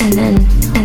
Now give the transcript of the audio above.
and then